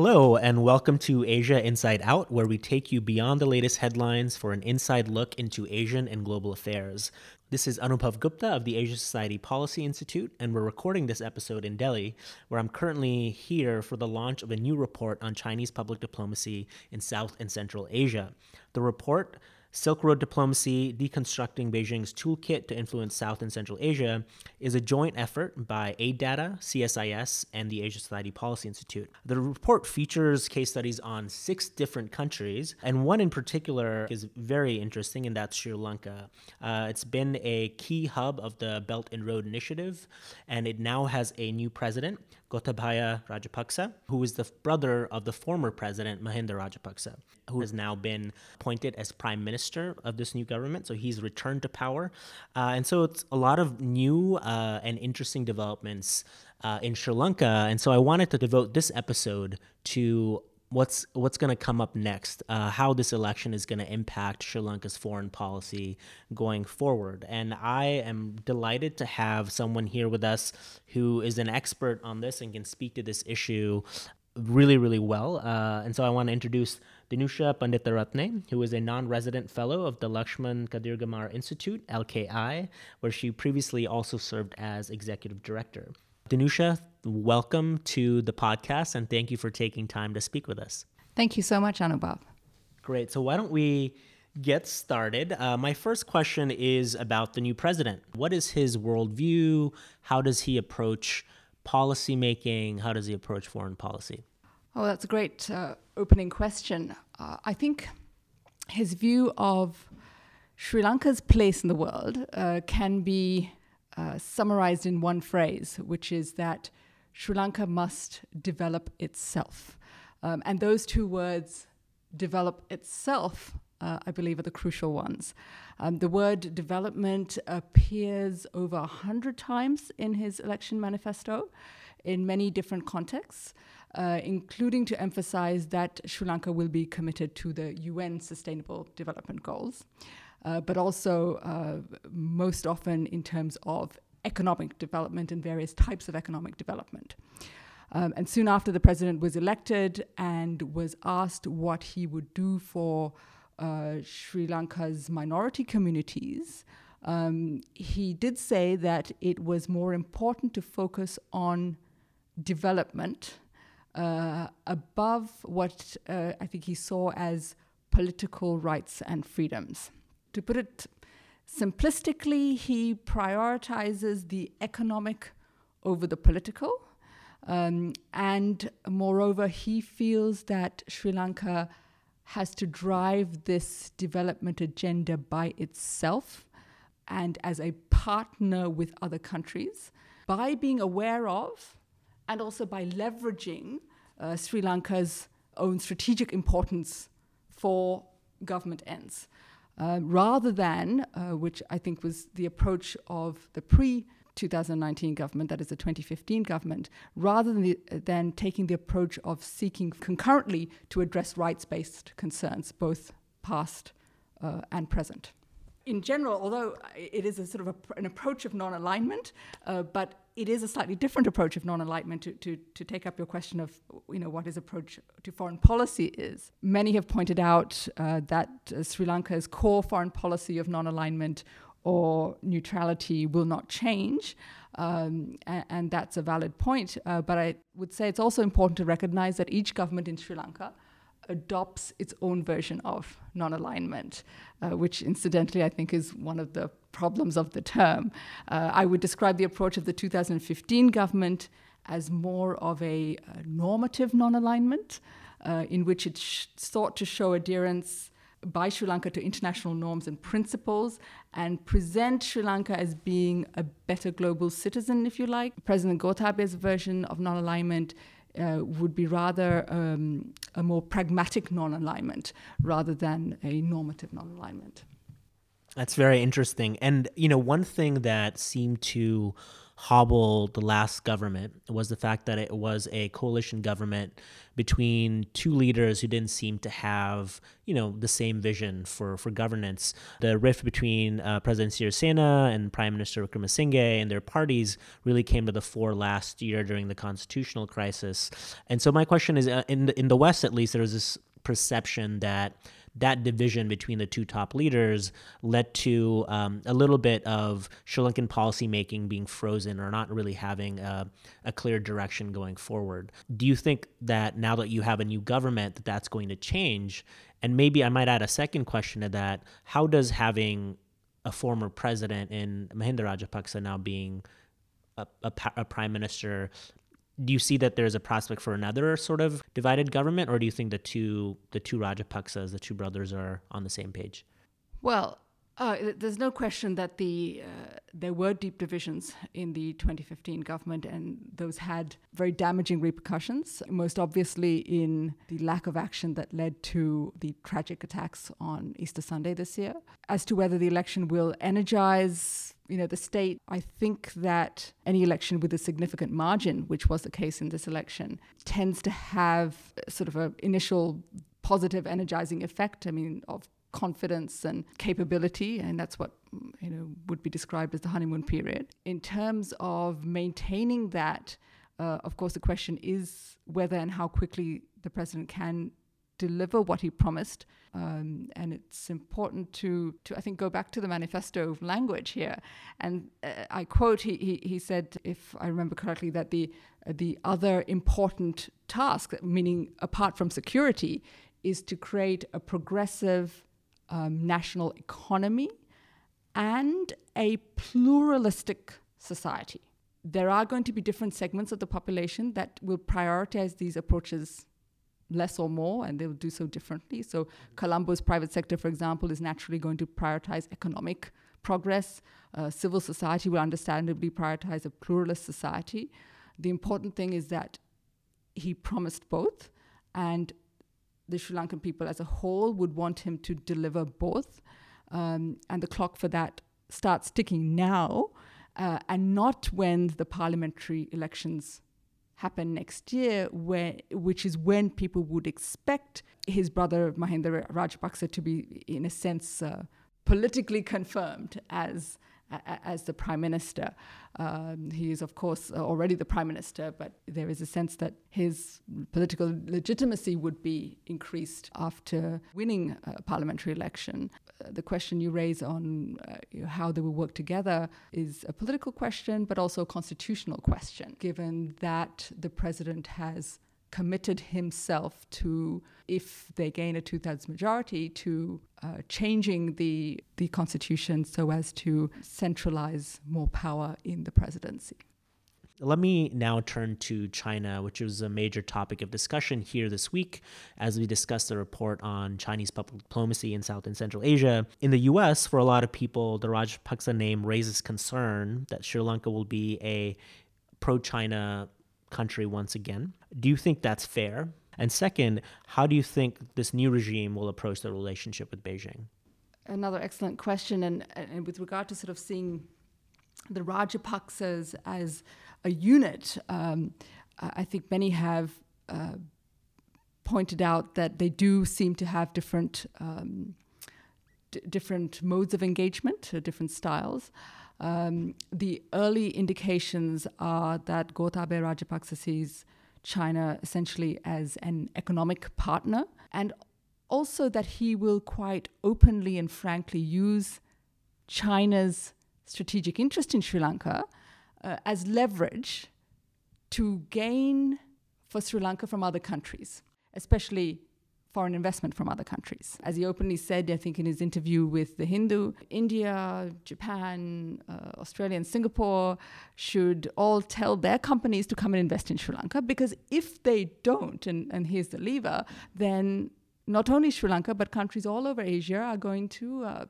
Hello, and welcome to Asia Inside Out, where we take you beyond the latest headlines for an inside look into Asian and global affairs. This is Anubhav Gupta of the Asia Society Policy Institute, and we're recording this episode in Delhi, where I'm currently here for the launch of a new report on Chinese public diplomacy in South and Central Asia. The report Silk Road Diplomacy Deconstructing Beijing's Toolkit to Influence South and Central Asia is a joint effort by AidData, CSIS, and the Asia Society Policy Institute. The report features case studies on six different countries, and one in particular is very interesting, and that's Sri Lanka. Uh, it's been a key hub of the Belt and Road Initiative, and it now has a new president. Gotabaya Rajapaksa, who is the brother of the former president Mahinda Rajapaksa, who has now been appointed as prime minister of this new government. So he's returned to power. Uh, and so it's a lot of new uh, and interesting developments uh, in Sri Lanka. And so I wanted to devote this episode to what's what's going to come up next, uh, how this election is going to impact Sri Lanka's foreign policy going forward. And I am delighted to have someone here with us who is an expert on this and can speak to this issue really, really well. Uh, and so I want to introduce Dhanusha Panditaratne, who is a non-resident fellow of the Lakshman Kadirgamar Institute, LKI, where she previously also served as executive director. Dhanusha, welcome to the podcast and thank you for taking time to speak with us. Thank you so much, Anubhav. Great. So, why don't we get started? Uh, my first question is about the new president. What is his worldview? How does he approach policy making? How does he approach foreign policy? Oh, that's a great uh, opening question. Uh, I think his view of Sri Lanka's place in the world uh, can be uh, summarized in one phrase, which is that Sri Lanka must develop itself. Um, and those two words, develop itself, uh, I believe, are the crucial ones. Um, the word development appears over a hundred times in his election manifesto in many different contexts, uh, including to emphasize that Sri Lanka will be committed to the UN Sustainable Development Goals uh, but also uh, most often in terms of economic development and various types of economic development. Um, and soon after the president was elected and was asked what he would do for uh, Sri Lanka's minority communities, um, he did say that it was more important to focus on development uh, above what uh, I think he saw as political rights and freedoms to put it simplistically, he prioritizes the economic over the political. Um, and moreover, he feels that Sri Lanka has to drive this development agenda by itself and as a partner with other countries by being aware of and also by leveraging uh, Sri Lanka's own strategic importance for government ends. Uh, rather than, uh, which I think was the approach of the pre 2019 government, that is the 2015 government, rather than, the, than taking the approach of seeking concurrently to address rights based concerns, both past uh, and present. In general, although it is a sort of a, an approach of non alignment, uh, but it is a slightly different approach of non-alignment to, to, to take up your question of you know what his approach to foreign policy is. Many have pointed out uh, that uh, Sri Lanka's core foreign policy of non-alignment or neutrality will not change, um, and, and, that's a valid point. Uh, but I would say it's also important to recognize that each government in Sri Lanka adopts its own version of non alignment, uh, which incidentally I think is one of the problems of the term. Uh, I would describe the approach of the 2015 government as more of a, a normative non alignment, uh, in which it sh- sought to show adherence by Sri Lanka to international norms and principles and present Sri Lanka as being a better global citizen, if you like. President Gotabaya's version of non alignment uh, would be rather um, a more pragmatic non alignment rather than a normative non alignment. That's very interesting. And, you know, one thing that seemed to hobble the last government was the fact that it was a coalition government between two leaders who didn't seem to have, you know, the same vision for, for governance. The rift between uh, President Sirisena and Prime Minister Wickremesinghe and their parties really came to the fore last year during the constitutional crisis. And so my question is, uh, in the, in the West at least, there was this perception that that division between the two top leaders led to um, a little bit of Sri Lankan policymaking being frozen or not really having a, a, clear direction going forward. Do you think that now that you have a new government, that that's going to change? And maybe I might add a second question to that: How does having a former president in Mahinda Rajapaksa now being a, a, a prime minister do you see that there's a prospect for another sort of divided government, or do you think the two the two Rajapaksas, the two brothers, are on the same page? Well, uh, there's no question that the uh, there were deep divisions in the 2015 government, and those had very damaging repercussions. Most obviously, in the lack of action that led to the tragic attacks on Easter Sunday this year. As to whether the election will energize you know, the state, I think that any election with a significant margin, which was the case in this election, tends to have sort of an initial positive energizing effect. I mean, of confidence and capability, and that's what you know would be described as the honeymoon period. In terms of maintaining that, uh, of course, the question is whether and how quickly the president can deliver what he promised. Um, and it's important to, to, I think, go back to the manifesto of language here. And uh, I quote, he, he, he, said, if I remember correctly, that the, uh, the other important task, meaning apart from security, is to create a progressive um, national economy and a pluralistic society. There are going to be different segments of the population that will prioritize these approaches less or more, and they'll do so differently. So, Colombo's private sector, for example, is naturally going to prioritize economic progress. Uh, civil society will understandably prioritize a pluralist society. The important thing is that he promised both, and the Sri Lankan people as a whole would want him to deliver both. Um, and the clock for that starts ticking now, uh, and not when the parliamentary elections happen next year, where, which is when people would expect his brother Mahinda Rajapaksa to be, in a sense, uh, politically confirmed as as the prime minister. Um, he is, of course, uh, already the prime minister, but there is a sense that his political legitimacy would be increased after winning a parliamentary election. Uh, the question you raise on uh, how they will work together is a political question, but also a constitutional question, given that the president has committed himself to, if they gain a two thirds majority, to uh, changing the, the constitution so as to centralize more power in the presidency. Let me now turn to China, which was a major topic of discussion here this week as we discussed the report on Chinese public diplomacy in South and Central Asia. In the US, for a lot of people, the Rajapaksa name raises concern that Sri Lanka will be a pro China country once again. Do you think that's fair? And second, how do you think this new regime will approach the relationship with Beijing? Another excellent question. And, and with regard to sort of seeing the Rajapaksas as a unit, um, I think many have uh, pointed out that they do seem to have different. Um, d- different modes of engagement, uh, different styles. Um, the early indications are that Gotabaya Rajapaksa sees China essentially as an economic partner, and also that he will quite openly and frankly use China's strategic interest in Sri Lanka uh, as leverage to gain for Sri Lanka from other countries, especially foreign investment from other countries. As he openly said, I think in his interview with The Hindu, India, Japan, uh, Australia, and Singapore should all tell their companies to come and invest in Sri Lanka because if they don't, and, and here's the lever, then not only Sri Lanka, but countries all over Asia are going to. Uh,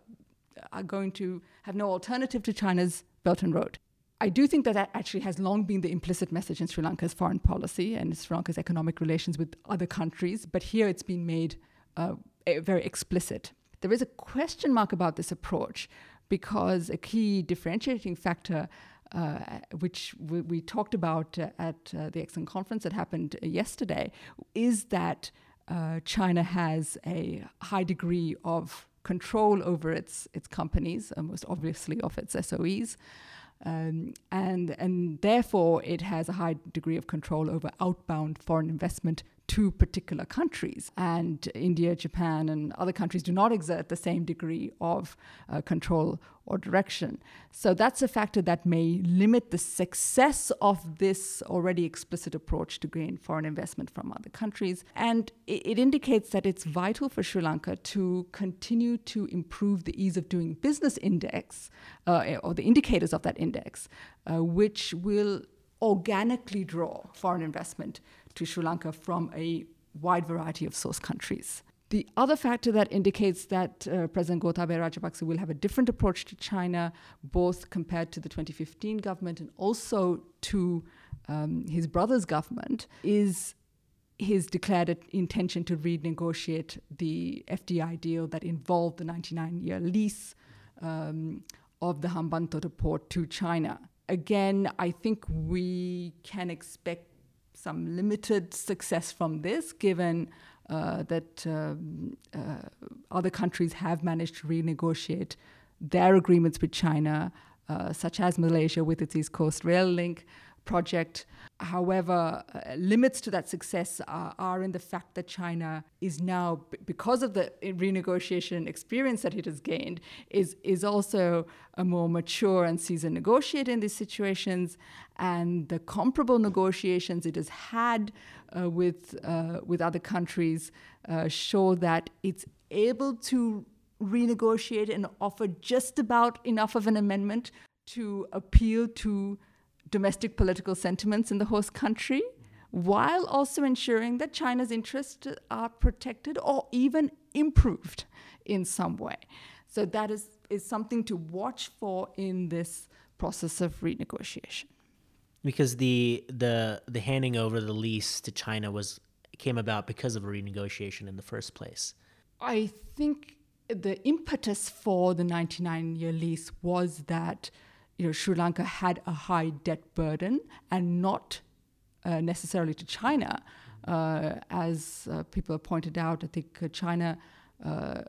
are going to have no alternative to China's Belt and Road. I do think that that actually has long been the implicit message in Sri Lanka's foreign policy and Sri Lanka's economic relations with other countries, but here it's been made uh, very explicit. There is a question mark about this approach because a key differentiating factor uh, which we, we, talked about uh, at uh, the ECSON conference that happened yesterday, is that uh, China has a high degree of control over its its companies, uh, most obviously of its SOEs. Um, and and therefore it has a high degree of control over outbound foreign investment to particular countries. And India, Japan, and other countries do not exert the same degree of uh, control or direction. So that's a factor that may limit the success of this already explicit approach to gain foreign investment from other countries. And it, it indicates that it's vital for Sri Lanka to continue to improve the ease of doing business index, uh, or the indicators of that index, uh, which will organically draw foreign investment to Sri Lanka from a wide variety of source countries. The other factor that indicates that uh, President Gotabaya Rajapaksa will have a different approach to China, both compared to the 2015 government and also to um, his brother's government, is his declared intention to renegotiate the FDI deal that involved the 99 year lease um, of the Hambantota port to China. Again, I think we can expect some limited success from this, given uh, that um, uh, other countries have managed to renegotiate their agreements with China, uh, such as Malaysia with its East Coast Rail Link project. However, uh, limits to that success are, are, in the fact that China is now, because of the renegotiation experience that it has gained, is, is also a more mature and seasoned negotiator in these situations. And the comparable negotiations it has had uh, with, uh, with other countries uh, show that it's able to renegotiate and offer just about enough of an amendment to appeal to domestic political sentiments in the host country while also ensuring that China's interests are protected or even improved in some way. So that is, is something to watch for in this process of renegotiation. Because the the the handing over the lease to China was came about because of a renegotiation in the first place. I think the impetus for the 99 year lease was that you know, Sri Lanka had a high debt burden and not uh, necessarily to China. Uh, as uh, people have pointed out, I think uh, China uh,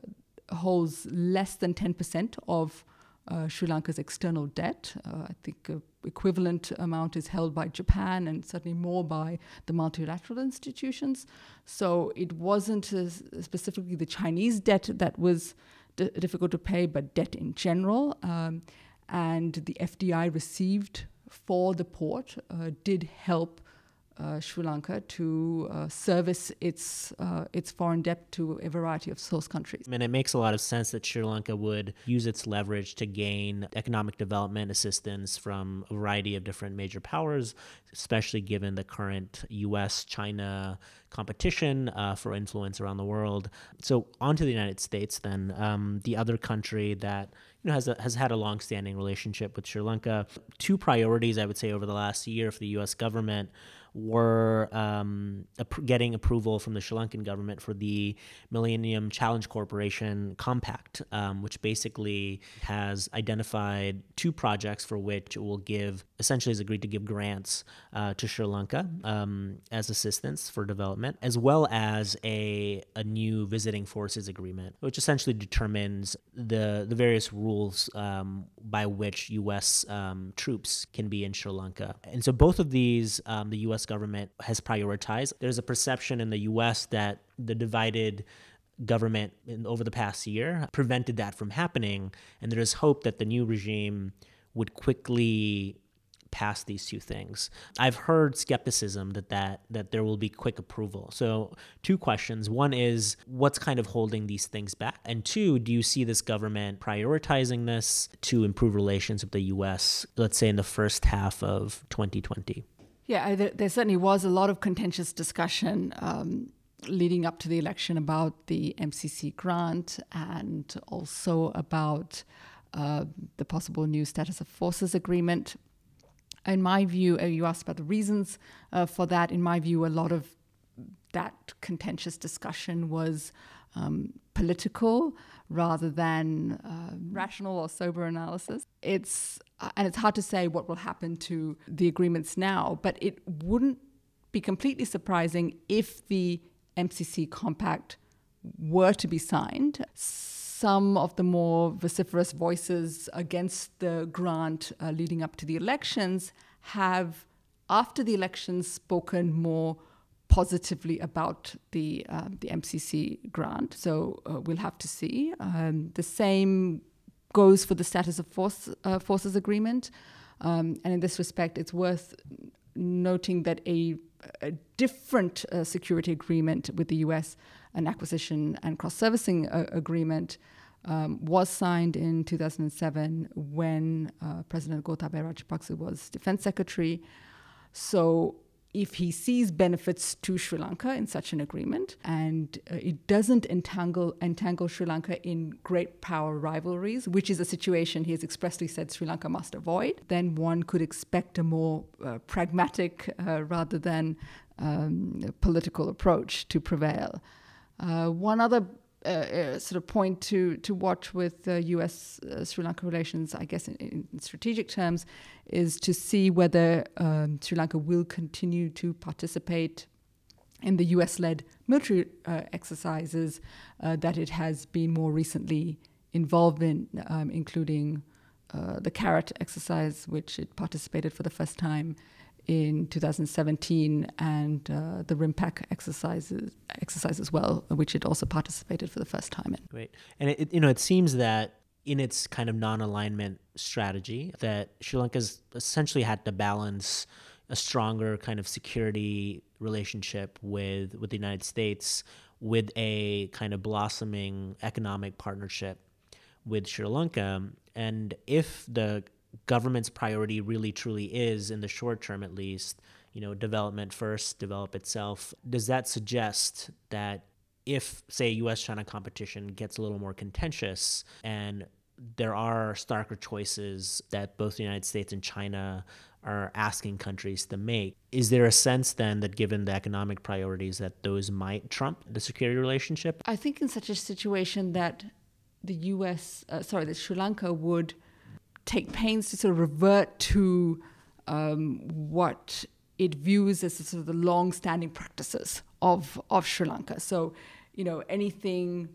holds less than 10% of uh, Sri Lanka's external debt. I think equivalent amount is held by Japan and certainly more by the multilateral institutions. So it wasn't specifically the Chinese debt that was d- difficult to pay, but debt in general. Um, and the FDI received for the port uh, did help uh, Sri Lanka to uh, service its uh, its foreign debt to a variety of source countries. And it makes a lot of sense that Sri Lanka would use its leverage to gain economic development assistance from a variety of different major powers, especially given the current U.S. China competition uh, for influence around the world. So, on to the United States, then, um, the other country that you know, has, a, has had a long-standing relationship with Sri Lanka. Two priorities, I would say, over the last year for the U.S. government were um, getting approval from the Sri Lankan government for the Millennium Challenge Corporation Compact, um, which basically has identified two projects for which it will give, essentially, has agreed to give grants uh, to Sri Lanka um, as assistance for development, as well as a, a new visiting forces agreement, which essentially determines the, the various rules um, by which U.S. Um, troops can be in Sri Lanka. And so both of these, um, the U.S. Government has prioritized. There's a perception in the US that the divided government in, over the past year prevented that from happening. And there is hope that the new regime would quickly pass these two things. I've heard skepticism that, that that there will be quick approval. So two questions. One is what's kind of holding these things back? And two, do you see this government prioritizing this to improve relations with the US, let's say in the first half of 2020? Yeah, there, there, certainly was a lot of contentious discussion um, leading up to the election about the MCC grant and also about uh, the possible new status of forces agreement. In my view, uh, you asked about the reasons uh, for that. In my view, a lot of that contentious discussion was um, political rather than uh, rational or sober analysis. It's uh, and it's hard to say what will happen to the agreements now, but it wouldn't be completely surprising if the MCC compact were to be signed. Some of the more vociferous voices against the grant uh, leading up to the elections have, after the elections, spoken more positively about the uh, the MCC grant. So uh, we'll have to see. Um, the same goes for the status of force, uh, forces agreement, um, and in this respect, it's worth noting that a, a different uh, security agreement with the U.S., an acquisition and cross servicing uh, agreement. Um, was signed in 2007 when uh, President Gotabaya Rajapaksa was defense secretary. So if he sees benefits to Sri Lanka in such an agreement and uh, it doesn't entangle entangle Sri Lanka in great power rivalries, which is a situation he has expressly said Sri Lanka must avoid, then one could expect a more uh, pragmatic uh, rather than um, political approach to prevail. Uh, one other uh, uh, sort of point to to watch with uh, U.S. Uh, Sri Lanka relations, I guess in, in, strategic terms, is to see whether um, Sri Lanka will continue to participate in the U.S.-led military uh, exercises uh, that it has been more recently involved in, um, including the CARAT exercise, which it participated for the first time in 2017 and uh, the RIMPAC exercises exercise as well, which it also participated for the first time in. Great, and it, you know it seems that in its kind of non-alignment strategy that Sri Lanka's essentially had to balance a stronger kind of security relationship with with the United States with a kind of blossoming economic partnership with Sri Lanka and if the government's priority really truly is in the short term at least you know development first develop itself. Does that suggest that if say us china competition gets a little more contentious and there are starker choices that both the united states and china are asking countries to make is there a sense then that given the economic priorities that those might trump the security relationship? I think in such a situation that the us uh, sorry that sri lanka would take pains to sort of revert to um, what it views as sort of the long-standing practices of of Sri Lanka. So, you know, anything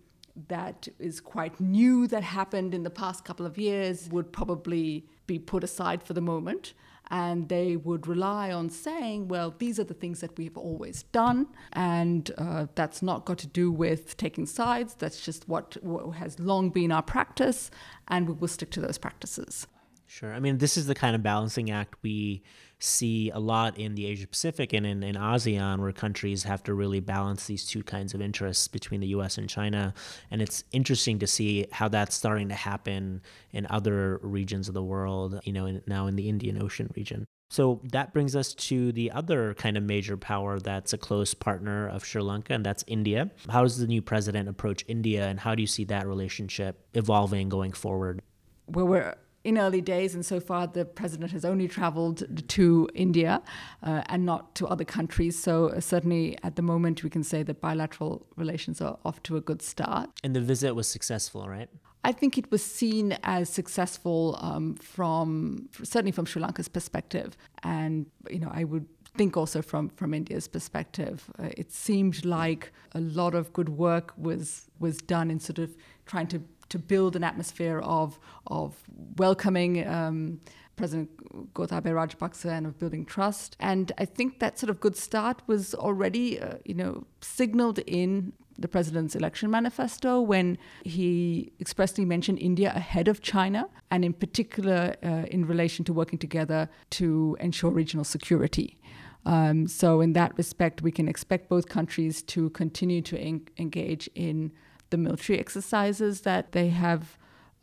that is quite new that happened in the past couple of years would probably be put aside for the moment. And they would rely on saying, well, these are the things that we've always done. And uh, that's not got to do with taking sides. That's just what, what has long been our practice. And we will stick to those practices. Sure. I mean, this is the kind of balancing act we see a lot in the Asia Pacific and in, in ASEAN, where countries have to really balance these two kinds of interests between the US and China. And it's interesting to see how that's starting to happen in other regions of the world, you know, in, now in the Indian Ocean region. So that brings us to the other kind of major power that's a close partner of Sri Lanka, and that's India. How does the new president approach India, and how do you see that relationship evolving going forward? Well, we're in early days, and so far the president has only traveled to India uh, and not to other countries. So, uh, certainly at the moment, we can say that bilateral relations are off to a good start. And the visit was successful, right? I think it was seen as successful um, from certainly from Sri Lanka's perspective, and you know I would think also from from India's perspective, uh, it seemed like a lot of good work was was done in sort of trying to to build an atmosphere of of welcoming um, President Gotabaya Rajapaksa and of building trust. And I think that sort of good start was already, uh, you know, signaled in the president's election manifesto when he expressly mentioned India ahead of China, and in particular uh, in relation to working together to ensure regional security. Um, so, in that respect, we can expect both countries to continue to en- engage in the military exercises that they have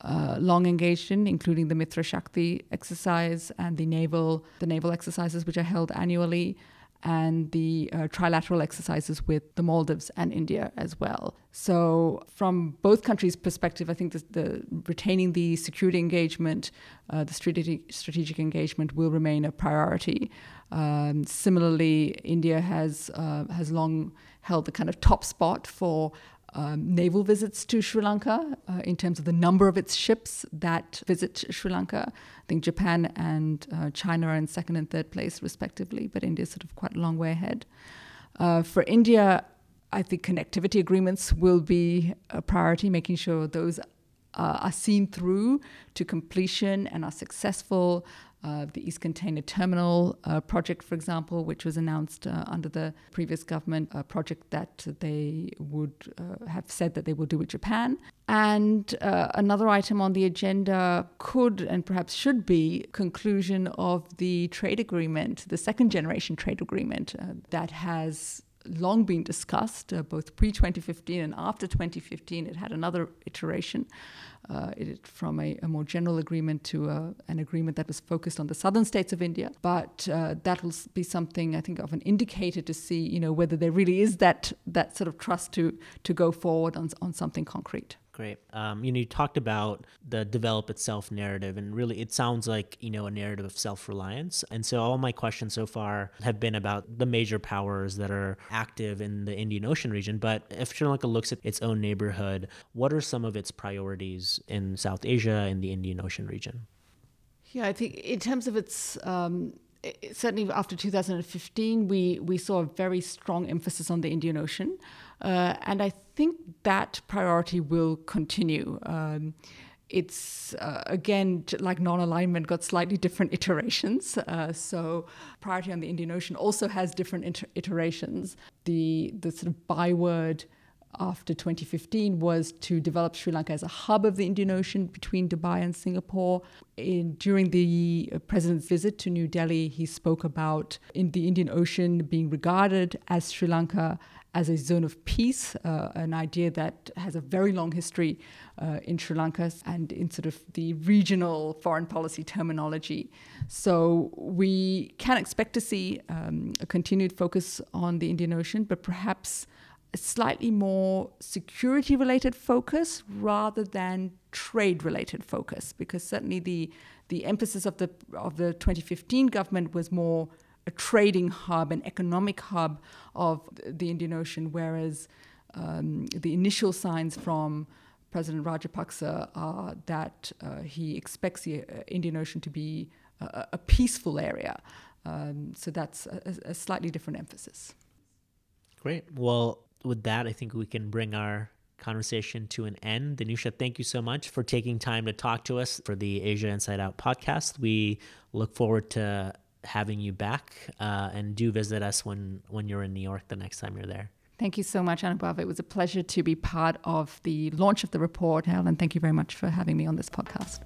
uh, long engaged in, including the Mitra Shakti exercise and the naval the naval exercises which are held annually, and the uh, trilateral exercises with the Maldives and India as well. So, from both countries' perspective, I think the, the retaining the security engagement, uh, the strategic strategic engagement will remain a priority. Um, similarly, India has uh, has long held the kind of top spot for um, naval visits to Sri Lanka uh, in terms of the number of its ships that visit Sri Lanka. I think Japan and uh, China are in second and third place, respectively, but India is sort of quite a long way ahead. Uh, for India, I think connectivity agreements will be a priority, making sure those uh, are seen through to completion and are successful uh, the East Container Terminal uh, project, for example, which was announced uh, under the previous government, a project that they would uh, have said that they will do with Japan. And uh, another item on the agenda could and perhaps should be conclusion of the trade agreement, the second generation trade agreement uh, that has long been discussed, uh, both pre 2015 and after 2015. It had another iteration uh, it, from a, a, more general agreement to a, uh, an agreement that was focused on the southern states of India. But uh, that will be something I think of an indicator to see, you know, whether there really is that that sort of trust to to go forward on on something concrete. Great. Um, you know, you talked about the develop itself narrative, and really, it sounds like you know a narrative of self-reliance. And so, all my questions so far have been about the major powers that are active in the Indian Ocean region. But if Sri Lanka looks at its own neighborhood, what are some of its priorities in South Asia and the Indian Ocean region? Yeah, I think in terms of its um, certainly after 2015, we, we saw a very strong emphasis on the Indian Ocean. Uh, and I think that priority will continue. Um, it's uh, again like non-alignment got slightly different iterations uh, so priority on the indian ocean also has different inter- iterations the the sort of byword after 2015 was to develop Sri Lanka as a hub of the Indian Ocean between Dubai and Singapore. In, during the uh, president's visit to New Delhi, he spoke about in the Indian Ocean being regarded as Sri Lanka as a zone of peace, uh, an idea that has a very long history uh, in Sri Lanka and in sort of the regional foreign policy terminology. So we can expect to see um, a continued focus on the Indian Ocean, but perhaps a slightly more security related focus rather than trade related focus because certainly the the emphasis of the of the 2015 government was more a trading hub an economic hub of the Indian Ocean whereas um, the initial signs from President Rajapaksa are that uh, he expects the uh, Indian Ocean to be a, a peaceful area um, so that's a, a slightly different emphasis Great. Well, with that, I think we can bring our conversation to an end. Dhanusha, thank you so much for taking time to talk to us for the Asia Inside Out podcast. We look forward to having you back uh, and do visit us when, when you're in New York the next time you're there. Thank you so much, Anubhav. It was a pleasure to be part of the launch of the report, Helen. Thank you very much for having me on this podcast.